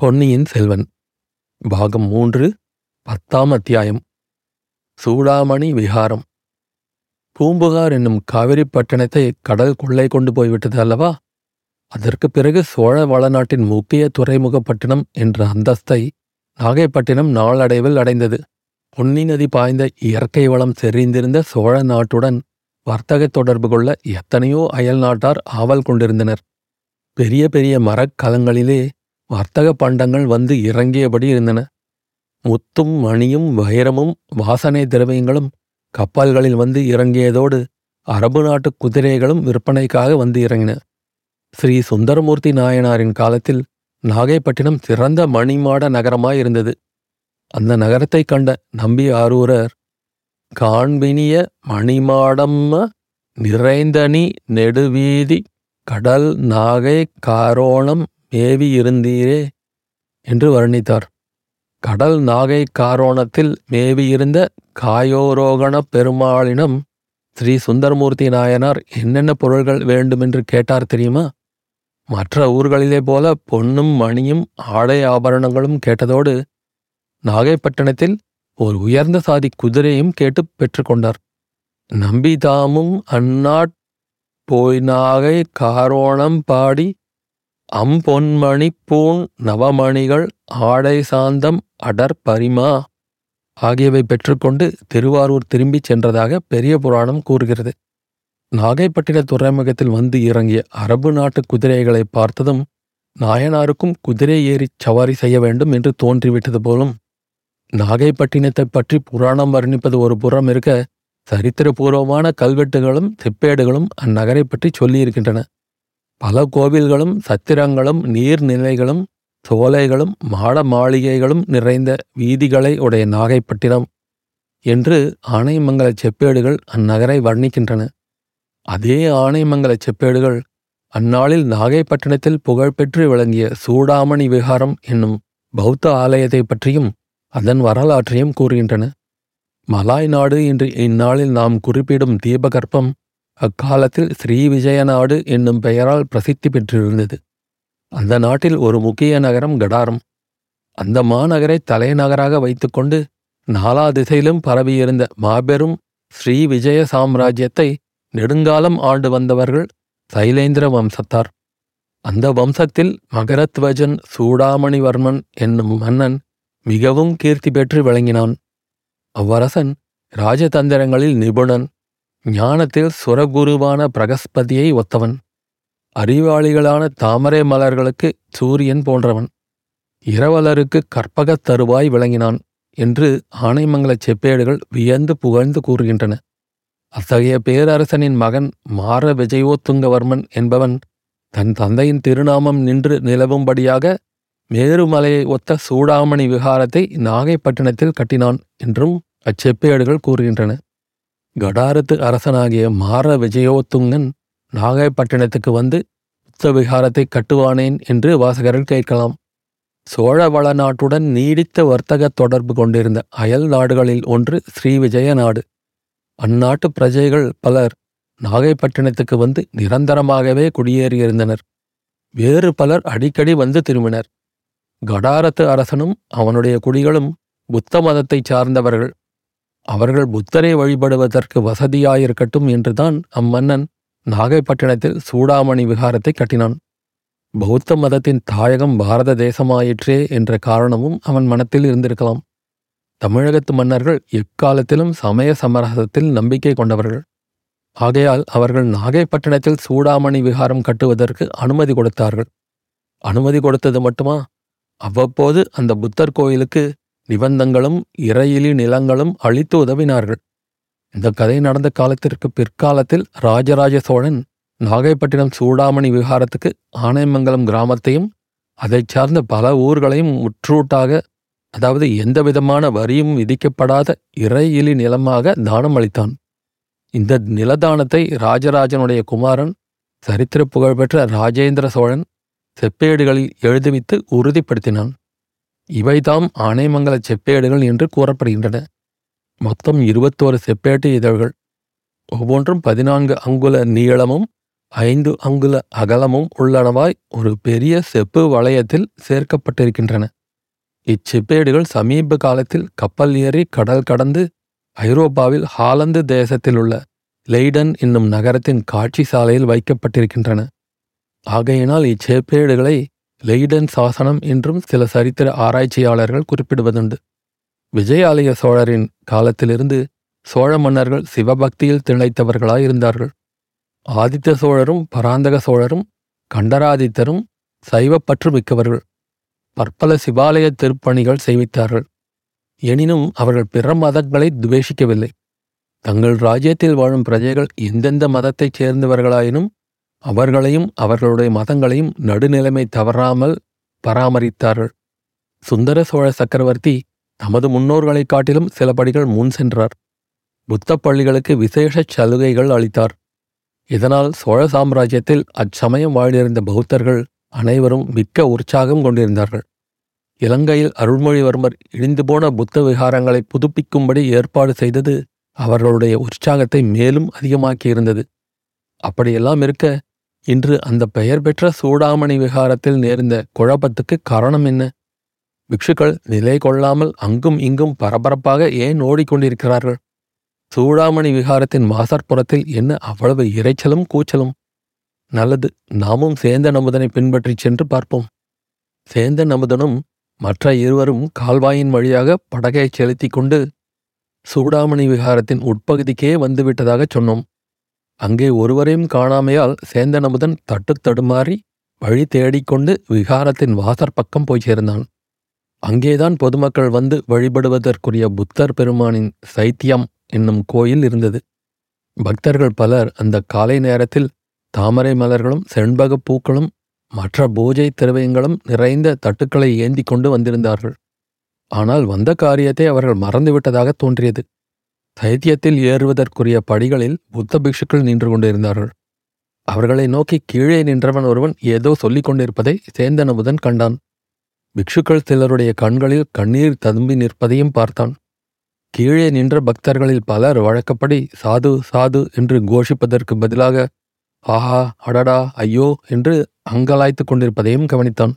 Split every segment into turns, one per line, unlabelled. பொன்னியின் செல்வன் பாகம் மூன்று பத்தாம் அத்தியாயம் சூடாமணி விஹாரம் பூம்புகார் என்னும் காவிரி பட்டணத்தை கடல் கொள்ளை கொண்டு போய்விட்டது அல்லவா அதற்கு பிறகு சோழ வளநாட்டின் முக்கிய துறைமுகப் பட்டணம் என்ற அந்தஸ்தை நாகைப்பட்டினம் நாளடைவில் அடைந்தது பொன்னி நதி பாய்ந்த இயற்கை வளம் செறிந்திருந்த சோழ நாட்டுடன் வர்த்தக தொடர்பு கொள்ள எத்தனையோ அயல் நாட்டார் ஆவல் கொண்டிருந்தனர் பெரிய பெரிய மரக்கலங்களிலே வர்த்தக பண்டங்கள் வந்து இறங்கியபடி இருந்தன முத்தும் மணியும் வைரமும் வாசனை திரவியங்களும் கப்பல்களில் வந்து இறங்கியதோடு அரபு நாட்டு குதிரைகளும் விற்பனைக்காக வந்து இறங்கின ஸ்ரீ சுந்தரமூர்த்தி நாயனாரின் காலத்தில் நாகைப்பட்டினம் சிறந்த மணிமாட நகரமாயிருந்தது அந்த நகரத்தைக் கண்ட நம்பி ஆரூரர் காண்பினிய மணிமாடம்ம நிறைந்தனி நெடுவீதி கடல் நாகை காரோணம் இருந்தீரே என்று வர்ணித்தார் கடல் நாகை காரோணத்தில் மேவியிருந்த காயோரோகண பெருமாளினம் ஸ்ரீ சுந்தரமூர்த்தி நாயனார் என்னென்ன பொருள்கள் வேண்டுமென்று கேட்டார் தெரியுமா மற்ற ஊர்களிலே போல பொன்னும் மணியும் ஆடை ஆபரணங்களும் கேட்டதோடு நாகைப்பட்டினத்தில் ஒரு உயர்ந்த சாதி குதிரையும் கேட்டு பெற்றுக்கொண்டார் நம்பிதாமும் அந்நாட் போய் நாகை காரோணம் பாடி அம்பொன்மணிப்பூண் நவமணிகள் ஆடை சாந்தம் அடற்பரிமா ஆகியவை பெற்றுக்கொண்டு திருவாரூர் திரும்பிச் சென்றதாக பெரிய புராணம் கூறுகிறது நாகைப்பட்டின துறைமுகத்தில் வந்து இறங்கிய அரபு நாட்டு குதிரைகளை பார்த்ததும் நாயனாருக்கும் குதிரை ஏறிச் சவாரி செய்ய வேண்டும் என்று தோன்றிவிட்டது போலும் நாகைப்பட்டினத்தைப் பற்றி புராணம் வர்ணிப்பது ஒரு புறம் இருக்க சரித்திரபூர்வமான கல்வெட்டுகளும் செப்பேடுகளும் அந்நகரை பற்றி சொல்லியிருக்கின்றன பல கோவில்களும் சத்திரங்களும் நீர்நிலைகளும் சோலைகளும் மாட மாளிகைகளும் நிறைந்த வீதிகளை உடைய நாகைப்பட்டினம் என்று ஆனைமங்கல செப்பேடுகள் அந்நகரை வர்ணிக்கின்றன அதே ஆனைமங்கல செப்பேடுகள் அந்நாளில் நாகைப்பட்டினத்தில் புகழ்பெற்று விளங்கிய சூடாமணி விகாரம் என்னும் பௌத்த ஆலயத்தை பற்றியும் அதன் வரலாற்றையும் கூறுகின்றன மலாய் நாடு என்று இந்நாளில் நாம் குறிப்பிடும் தீபகற்பம் அக்காலத்தில் நாடு என்னும் பெயரால் பிரசித்தி பெற்றிருந்தது அந்த நாட்டில் ஒரு முக்கிய நகரம் கடாரம் அந்த மாநகரை தலைநகராக வைத்துக்கொண்டு நாலா திசையிலும் பரவியிருந்த மாபெரும் ஸ்ரீ விஜய சாம்ராஜ்யத்தை நெடுங்காலம் ஆண்டு வந்தவர்கள் சைலேந்திர வம்சத்தார் அந்த வம்சத்தில் மகரத்வஜன் சூடாமணிவர்மன் என்னும் மன்னன் மிகவும் கீர்த்தி பெற்று விளங்கினான் அவ்வரசன் ராஜதந்திரங்களில் நிபுணன் ஞானத்தில் சுரகுருவான பிரகஸ்பதியை ஒத்தவன் அறிவாளிகளான தாமரை மலர்களுக்கு சூரியன் போன்றவன் இரவலருக்கு கற்பகத் தருவாய் விளங்கினான் என்று ஆனைமங்கலச் செப்பேடுகள் வியந்து புகழ்ந்து கூறுகின்றன அத்தகைய பேரரசனின் மகன் மார விஜயோத்துங்கவர்மன் என்பவன் தன் தந்தையின் திருநாமம் நின்று நிலவும்படியாக மேருமலையை ஒத்த சூடாமணி விகாரத்தை நாகைப்பட்டினத்தில் கட்டினான் என்றும் அச்செப்பேடுகள் கூறுகின்றன கடாரத்து அரசனாகிய மார விஜயோத்துங்கன் நாகைப்பட்டினத்துக்கு வந்து புத்தவிகாரத்தை கட்டுவானேன் என்று வாசகர்கள் கேட்கலாம் சோழ வள நாட்டுடன் நீடித்த வர்த்தக தொடர்பு கொண்டிருந்த அயல் நாடுகளில் ஒன்று ஸ்ரீவிஜய நாடு அந்நாட்டு பிரஜைகள் பலர் நாகைப்பட்டினத்துக்கு வந்து நிரந்தரமாகவே குடியேறியிருந்தனர் வேறு பலர் அடிக்கடி வந்து திரும்பினர் கடாரத்து அரசனும் அவனுடைய குடிகளும் புத்த மதத்தைச் சார்ந்தவர்கள் அவர்கள் புத்தரை வழிபடுவதற்கு வசதியாயிருக்கட்டும் என்றுதான் அம்மன்னன் நாகைப்பட்டினத்தில் சூடாமணி விகாரத்தை கட்டினான் பௌத்த மதத்தின் தாயகம் பாரத தேசமாயிற்றே என்ற காரணமும் அவன் மனத்தில் இருந்திருக்கலாம் தமிழகத்து மன்னர்கள் எக்காலத்திலும் சமய சமரசத்தில் நம்பிக்கை கொண்டவர்கள் ஆகையால் அவர்கள் நாகைப்பட்டினத்தில் சூடாமணி விகாரம் கட்டுவதற்கு அனுமதி கொடுத்தார்கள் அனுமதி கொடுத்தது மட்டுமா அவ்வப்போது அந்த புத்தர் கோயிலுக்கு நிபந்தங்களும் இறையிலி நிலங்களும் அழித்து உதவினார்கள் இந்த கதை நடந்த காலத்திற்கு பிற்காலத்தில் ராஜராஜ சோழன் நாகைப்பட்டினம் சூடாமணி விகாரத்துக்கு ஆனைமங்கலம் கிராமத்தையும் அதைச் சார்ந்த பல ஊர்களையும் முற்றூட்டாக அதாவது எந்தவிதமான வரியும் விதிக்கப்படாத இறையிலி நிலமாக தானம் அளித்தான் இந்த நிலதானத்தை ராஜராஜனுடைய குமாரன் சரித்திர புகழ்பெற்ற ராஜேந்திர சோழன் செப்பேடுகளில் எழுதுவித்து உறுதிப்படுத்தினான் இவைதாம் ஆனைமங்கல செப்பேடுகள் என்று கூறப்படுகின்றன மொத்தம் இருபத்தோரு செப்பேட்டு இதழ்கள் ஒவ்வொன்றும் பதினான்கு அங்குல நீளமும் ஐந்து அங்குல அகலமும் உள்ளனவாய் ஒரு பெரிய செப்பு வளையத்தில் சேர்க்கப்பட்டிருக்கின்றன இச்செப்பேடுகள் சமீப காலத்தில் கப்பல் ஏறி கடல் கடந்து ஐரோப்பாவில் ஹாலந்து தேசத்தில் உள்ள லெய்டன் என்னும் நகரத்தின் காட்சி சாலையில் வைக்கப்பட்டிருக்கின்றன ஆகையினால் இச்செப்பேடுகளை லெய்டன் சாசனம் என்றும் சில சரித்திர ஆராய்ச்சியாளர்கள் குறிப்பிடுவதுண்டு விஜயாலய சோழரின் காலத்திலிருந்து சோழ மன்னர்கள் சிவபக்தியில் திளைத்தவர்களாயிருந்தார்கள் ஆதித்த சோழரும் பராந்தக சோழரும் கண்டராதித்தரும் சைவப்பற்று மிக்கவர்கள் பற்பல சிவாலய திருப்பணிகள் செய்வித்தார்கள் எனினும் அவர்கள் பிற மதங்களை துவேஷிக்கவில்லை தங்கள் ராஜ்யத்தில் வாழும் பிரஜைகள் எந்தெந்த மதத்தைச் சேர்ந்தவர்களாயினும் அவர்களையும் அவர்களுடைய மதங்களையும் நடுநிலைமை தவறாமல் பராமரித்தார்கள் சுந்தர சோழ சக்கரவர்த்தி தமது முன்னோர்களைக் காட்டிலும் சில படிகள் முன் சென்றார் புத்த பள்ளிகளுக்கு விசேஷ சலுகைகள் அளித்தார் இதனால் சோழ சாம்ராஜ்யத்தில் அச்சமயம் வாழ்ந்திருந்த பௌத்தர்கள் அனைவரும் மிக்க உற்சாகம் கொண்டிருந்தார்கள் இலங்கையில் அருள்மொழிவர்மர் இடிந்து போன புத்த விகாரங்களை புதுப்பிக்கும்படி ஏற்பாடு செய்தது அவர்களுடைய உற்சாகத்தை மேலும் அதிகமாக்கியிருந்தது அப்படியெல்லாம் இருக்க இன்று அந்த பெயர் பெற்ற சூடாமணி விகாரத்தில் நேர்ந்த குழப்பத்துக்கு காரணம் என்ன பிக்ஷுக்கள் நிலை கொள்ளாமல் அங்கும் இங்கும் பரபரப்பாக ஏன் ஓடிக்கொண்டிருக்கிறார்கள் சூடாமணி விகாரத்தின் வாசற்புறத்தில் என்ன அவ்வளவு இறைச்சலும் கூச்சலும் நல்லது நாமும் சேந்த நமுதனை பின்பற்றிச் சென்று பார்ப்போம் சேந்த நமுதனும் மற்ற இருவரும் கால்வாயின் வழியாக படகைச் செலுத்தி கொண்டு சூடாமணி விகாரத்தின் உட்பகுதிக்கே வந்துவிட்டதாகச் சொன்னோம் அங்கே ஒருவரையும் காணாமையால் அமுதன் தட்டு தடுமாறி வழி தேடிக்கொண்டு விகாரத்தின் வாசற்பக்கம் போய் சேர்ந்தான் அங்கேதான் பொதுமக்கள் வந்து வழிபடுவதற்குரிய புத்தர் பெருமானின் சைத்தியம் என்னும் கோயில் இருந்தது பக்தர்கள் பலர் அந்த காலை நேரத்தில் தாமரை மலர்களும் செண்பகப் பூக்களும் மற்ற பூஜை திரவியங்களும் நிறைந்த தட்டுக்களை ஏந்தி கொண்டு வந்திருந்தார்கள் ஆனால் வந்த காரியத்தை அவர்கள் மறந்துவிட்டதாக தோன்றியது தைத்தியத்தில் ஏறுவதற்குரிய படிகளில் புத்த பிக்ஷுக்கள் நின்று கொண்டிருந்தார்கள் அவர்களை நோக்கி கீழே நின்றவன் ஒருவன் ஏதோ சொல்லிக் கொண்டிருப்பதை சேந்தனபுதன் கண்டான் பிக்ஷுக்கள் சிலருடைய கண்களில் கண்ணீர் ததும்பி நிற்பதையும் பார்த்தான் கீழே நின்ற பக்தர்களில் பலர் வழக்கப்படி சாது சாது என்று கோஷிப்பதற்கு பதிலாக ஆஹா அடடா ஐயோ என்று அங்கலாய்த்து கொண்டிருப்பதையும் கவனித்தான்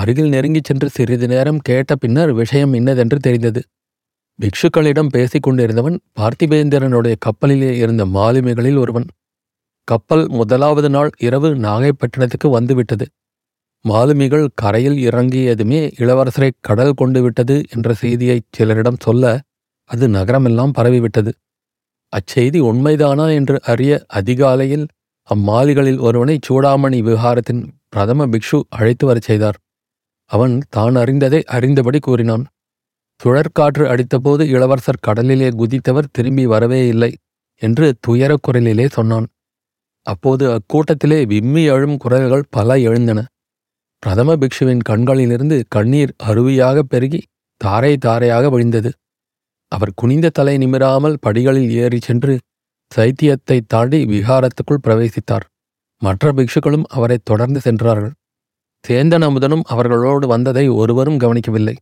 அருகில் நெருங்கிச் சென்று சிறிது நேரம் கேட்ட பின்னர் விஷயம் இன்னதென்று தெரிந்தது பிக்ஷுக்களிடம் பேசிக் கொண்டிருந்தவன் பார்த்திபேந்திரனுடைய கப்பலிலே இருந்த மாலுமிகளில் ஒருவன் கப்பல் முதலாவது நாள் இரவு நாகைப்பட்டினத்துக்கு வந்துவிட்டது மாலுமிகள் கரையில் இறங்கியதுமே இளவரசரை கடல் கொண்டு விட்டது என்ற செய்தியை சிலரிடம் சொல்ல அது நகரமெல்லாம் பரவிவிட்டது அச்செய்தி உண்மைதானா என்று அறிய அதிகாலையில் அம்மாலிகளில் ஒருவனை சூடாமணி விஹாரத்தின் பிரதம பிக்ஷு அழைத்து வரச் செய்தார் அவன் தான் அறிந்ததை அறிந்தபடி கூறினான் சுழற்காற்று அடித்தபோது இளவரசர் கடலிலே குதித்தவர் திரும்பி வரவே இல்லை என்று துயரக் குரலிலே சொன்னான் அப்போது அக்கூட்டத்திலே விம்மி எழும் குரல்கள் பல எழுந்தன பிரதம பிக்ஷுவின் கண்களிலிருந்து கண்ணீர் அருவியாக பெருகி தாரை தாரையாக வழிந்தது அவர் குனிந்த தலை நிமிராமல் படிகளில் ஏறி சென்று சைத்தியத்தை தாண்டி விஹாரத்துக்குள் பிரவேசித்தார் மற்ற பிக்ஷுக்களும் அவரை தொடர்ந்து சென்றார்கள் சேந்தன் அமுதனும் அவர்களோடு வந்ததை ஒருவரும் கவனிக்கவில்லை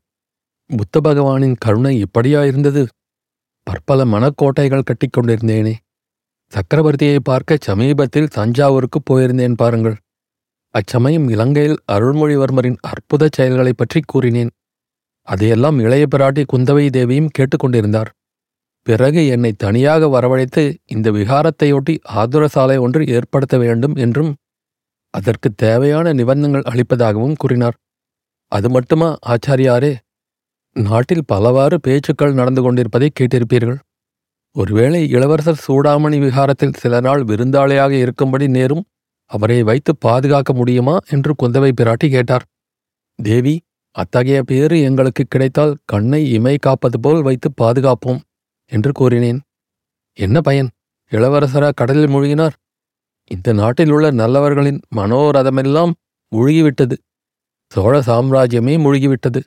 புத்த பகவானின் கருணை இப்படியா இருந்தது பற்பல மனக்கோட்டைகள் கட்டிக்கொண்டிருந்தேனே சக்கரவர்த்தியை பார்க்க சமீபத்தில் தஞ்சாவூருக்கு போயிருந்தேன் பாருங்கள் அச்சமயம் இலங்கையில் அருள்மொழிவர்மரின் அற்புத செயல்களை பற்றி கூறினேன் அதையெல்லாம் இளைய பிராட்டி குந்தவை தேவியும் கேட்டுக்கொண்டிருந்தார் பிறகு என்னை தனியாக வரவழைத்து இந்த விகாரத்தையொட்டி ஆதுர சாலை ஒன்று ஏற்படுத்த வேண்டும் என்றும் அதற்கு தேவையான நிபந்தங்கள் அளிப்பதாகவும் கூறினார் அது மட்டுமா ஆச்சாரியாரே நாட்டில் பலவாறு பேச்சுக்கள் நடந்து கொண்டிருப்பதை கேட்டிருப்பீர்கள் ஒருவேளை இளவரசர் சூடாமணி விகாரத்தில் சில நாள் விருந்தாளியாக இருக்கும்படி நேரும் அவரை வைத்து பாதுகாக்க முடியுமா என்று குந்தவை பிராட்டி கேட்டார் தேவி அத்தகைய பேறு எங்களுக்கு கிடைத்தால் கண்ணை இமை காப்பது போல் வைத்து பாதுகாப்போம் என்று கூறினேன் என்ன பயன் இளவரசரா கடலில் மூழ்கினார் இந்த நாட்டில் உள்ள நல்லவர்களின் மனோரதமெல்லாம் மூழ்கிவிட்டது சோழ சாம்ராஜ்யமே மூழ்கிவிட்டது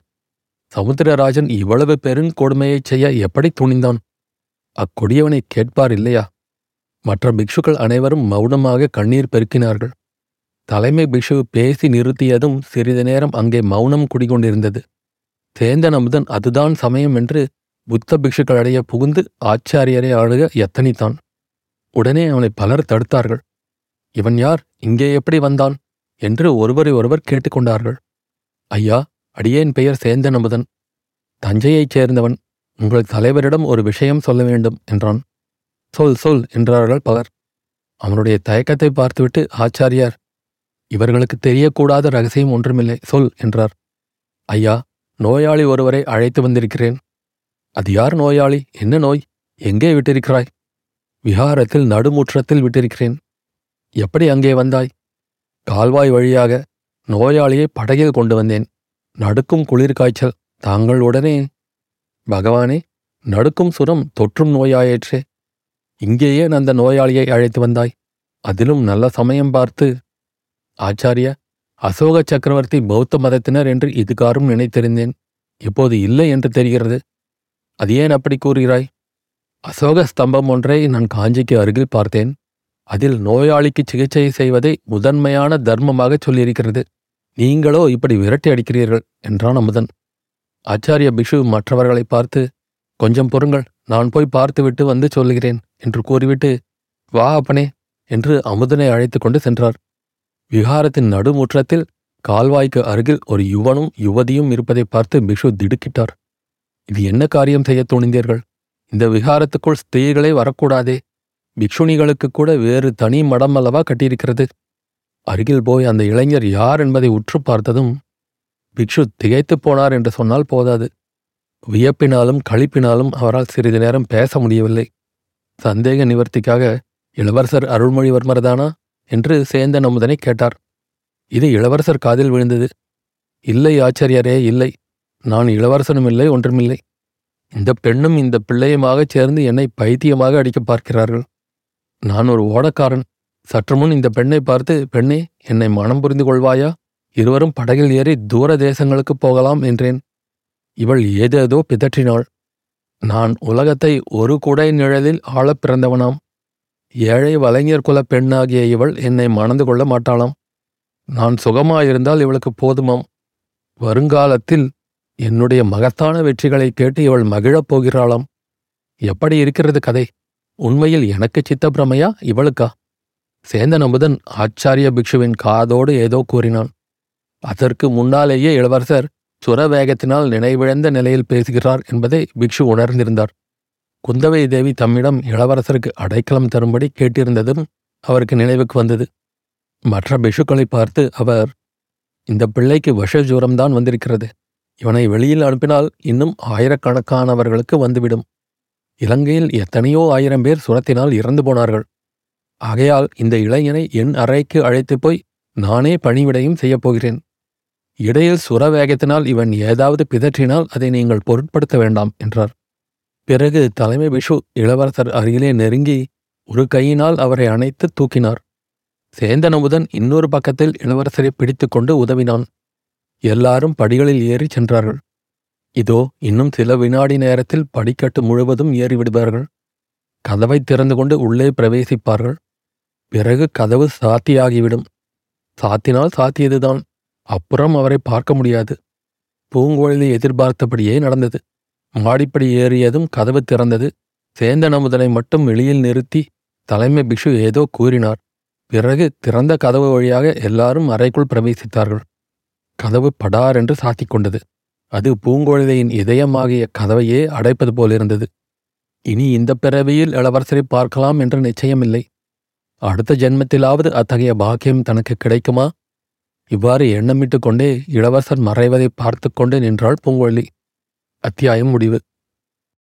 சமுத்திரராஜன் இவ்வளவு பெருங்கொடுமையைச் செய்ய எப்படி துணிந்தான் அக்கொடியவனை கேட்பார் இல்லையா மற்ற பிக்ஷுக்கள் அனைவரும் மௌனமாக கண்ணீர் பெருக்கினார்கள் தலைமை பிக்ஷு பேசி நிறுத்தியதும் சிறிது நேரம் அங்கே மௌனம் குடிகொண்டிருந்தது சேந்தன் அமுதன் அதுதான் சமயம் என்று புத்த பிக்ஷுக்களடைய புகுந்து ஆச்சாரியரை ஆளுக எத்தனித்தான் உடனே அவனை பலர் தடுத்தார்கள் இவன் யார் இங்கே எப்படி வந்தான் என்று ஒருவரை ஒருவர் கேட்டுக்கொண்டார்கள் ஐயா அடியேன் பெயர் சேந்தன் அமுதன் தஞ்சையைச் சேர்ந்தவன் உங்கள் தலைவரிடம் ஒரு விஷயம் சொல்ல வேண்டும் என்றான் சொல் சொல் என்றார்கள் பலர் அவனுடைய தயக்கத்தை பார்த்துவிட்டு ஆச்சாரியார் இவர்களுக்கு தெரியக்கூடாத ரகசியம் ஒன்றுமில்லை சொல் என்றார் ஐயா நோயாளி ஒருவரை அழைத்து வந்திருக்கிறேன் அது யார் நோயாளி என்ன நோய் எங்கே விட்டிருக்கிறாய் விஹாரத்தில் நடுமுற்றத்தில் விட்டிருக்கிறேன் எப்படி அங்கே வந்தாய் கால்வாய் வழியாக நோயாளியை படகில் கொண்டு வந்தேன் நடுக்கும் குளிர் காய்ச்சல் தாங்கள் உடனே பகவானே நடுக்கும் சுரம் தொற்றும் நோயாயிற்றே இங்கேயே அந்த நோயாளியை அழைத்து வந்தாய் அதிலும் நல்ல சமயம் பார்த்து ஆச்சாரிய அசோக சக்கரவர்த்தி பௌத்த மதத்தினர் என்று இதுகாரும் நினைத்திருந்தேன் இப்போது இல்லை என்று தெரிகிறது அது ஏன் அப்படி கூறுகிறாய் அசோக ஸ்தம்பம் ஒன்றை நான் காஞ்சிக்கு அருகில் பார்த்தேன் அதில் நோயாளிக்கு சிகிச்சை செய்வதை முதன்மையான தர்மமாக சொல்லியிருக்கிறது நீங்களோ இப்படி விரட்டி அடிக்கிறீர்கள் என்றான் அமுதன் ஆச்சாரிய பிஷு மற்றவர்களை பார்த்து கொஞ்சம் பொறுங்கள் நான் போய் பார்த்துவிட்டு வந்து சொல்லுகிறேன் என்று கூறிவிட்டு வா அப்பனே என்று அமுதனை அழைத்து கொண்டு சென்றார் விகாரத்தின் நடுமுற்றத்தில் கால்வாய்க்கு அருகில் ஒரு யுவனும் யுவதியும் இருப்பதை பார்த்து பிஷு திடுக்கிட்டார் இது என்ன காரியம் செய்ய துணிந்தீர்கள் இந்த விகாரத்துக்குள் ஸ்திரீகளே வரக்கூடாதே பிக்ஷுணிகளுக்கு கூட வேறு தனி மடம் அல்லவா கட்டியிருக்கிறது அருகில் போய் அந்த இளைஞர் யார் என்பதை உற்று பார்த்ததும் பிக்ஷு திகைத்துப் போனார் என்று சொன்னால் போதாது வியப்பினாலும் களிப்பினாலும் அவரால் சிறிது நேரம் பேச முடியவில்லை சந்தேக நிவர்த்திக்காக இளவரசர் அருள்மொழிவர்மர்தானா என்று சேந்த நமுதனை கேட்டார் இது இளவரசர் காதில் விழுந்தது இல்லை ஆச்சரியரே இல்லை நான் இளவரசனும் இல்லை ஒன்றுமில்லை இந்த பெண்ணும் இந்த பிள்ளையுமாகச் சேர்ந்து என்னை பைத்தியமாக அடிக்க பார்க்கிறார்கள் நான் ஒரு ஓடக்காரன் சற்றுமுன் இந்த பெண்ணை பார்த்து பெண்ணே என்னை மனம் புரிந்து கொள்வாயா இருவரும் படகில் ஏறி தூர தேசங்களுக்கு போகலாம் என்றேன் இவள் ஏதேதோ பிதற்றினாள் நான் உலகத்தை ஒரு குடை நிழலில் ஆளப் பிறந்தவனாம் ஏழை வலைஞர் குல பெண்ணாகிய இவள் என்னை மணந்து கொள்ள மாட்டாளாம் நான் சுகமாயிருந்தால் இவளுக்கு போதுமாம் வருங்காலத்தில் என்னுடைய மகத்தான வெற்றிகளை கேட்டு இவள் மகிழப் போகிறாளாம் எப்படி இருக்கிறது கதை உண்மையில் எனக்கு சித்தப்பிரமையா இவளுக்கா சேந்தன் அமுதன் ஆச்சாரிய பிக்ஷுவின் காதோடு ஏதோ கூறினான் அதற்கு முன்னாலேயே இளவரசர் சுரவேகத்தினால் நினைவிழந்த நிலையில் பேசுகிறார் என்பதை பிக்ஷு உணர்ந்திருந்தார் குந்தவை தேவி தம்மிடம் இளவரசருக்கு அடைக்கலம் தரும்படி கேட்டிருந்ததும் அவருக்கு நினைவுக்கு வந்தது மற்ற பிக்ஷுக்களை பார்த்து அவர் இந்த பிள்ளைக்கு விஷ ஜூரம்தான் வந்திருக்கிறது இவனை வெளியில் அனுப்பினால் இன்னும் ஆயிரக்கணக்கானவர்களுக்கு வந்துவிடும் இலங்கையில் எத்தனையோ ஆயிரம் பேர் சுரத்தினால் இறந்து போனார்கள் ஆகையால் இந்த இளைஞனை என் அறைக்கு அழைத்துப் போய் நானே பணிவிடையும் செய்யப் போகிறேன் இடையில் சுரவேகத்தினால் இவன் ஏதாவது பிதற்றினால் அதை நீங்கள் பொருட்படுத்த வேண்டாம் என்றார் பிறகு தலைமை பிஷு இளவரசர் அருகிலே நெருங்கி ஒரு கையினால் அவரை அணைத்து தூக்கினார் சேந்தனமுதன் இன்னொரு பக்கத்தில் இளவரசரை பிடித்து கொண்டு உதவினான் எல்லாரும் படிகளில் ஏறிச் சென்றார்கள் இதோ இன்னும் சில வினாடி நேரத்தில் படிக்கட்டு முழுவதும் ஏறிவிடுவார்கள் கதவை திறந்து கொண்டு உள்ளே பிரவேசிப்பார்கள் பிறகு கதவு சாத்தியாகிவிடும் சாத்தினால் சாத்தியதுதான் அப்புறம் அவரை பார்க்க முடியாது பூங்கோழிலை எதிர்பார்த்தபடியே நடந்தது மாடிப்படி ஏறியதும் கதவு திறந்தது சேந்தன் அமுதனை மட்டும் வெளியில் நிறுத்தி தலைமை பிக்ஷு ஏதோ கூறினார் பிறகு திறந்த கதவு வழியாக எல்லாரும் அறைக்குள் பிரவேசித்தார்கள் கதவு படார் என்று சாத்திக் கொண்டது அது பூங்கோழிதையின் இதயமாகிய கதவையே அடைப்பது போலிருந்தது இனி இந்த பிறவியில் இளவரசரை பார்க்கலாம் என்று நிச்சயமில்லை அடுத்த ஜென்மத்திலாவது அத்தகைய பாக்கியம் தனக்கு கிடைக்குமா இவ்வாறு எண்ணமிட்டு கொண்டே இளவரசர் மறைவதை பார்த்து கொண்டு நின்றாள் பூங்கொழி அத்தியாயம் முடிவு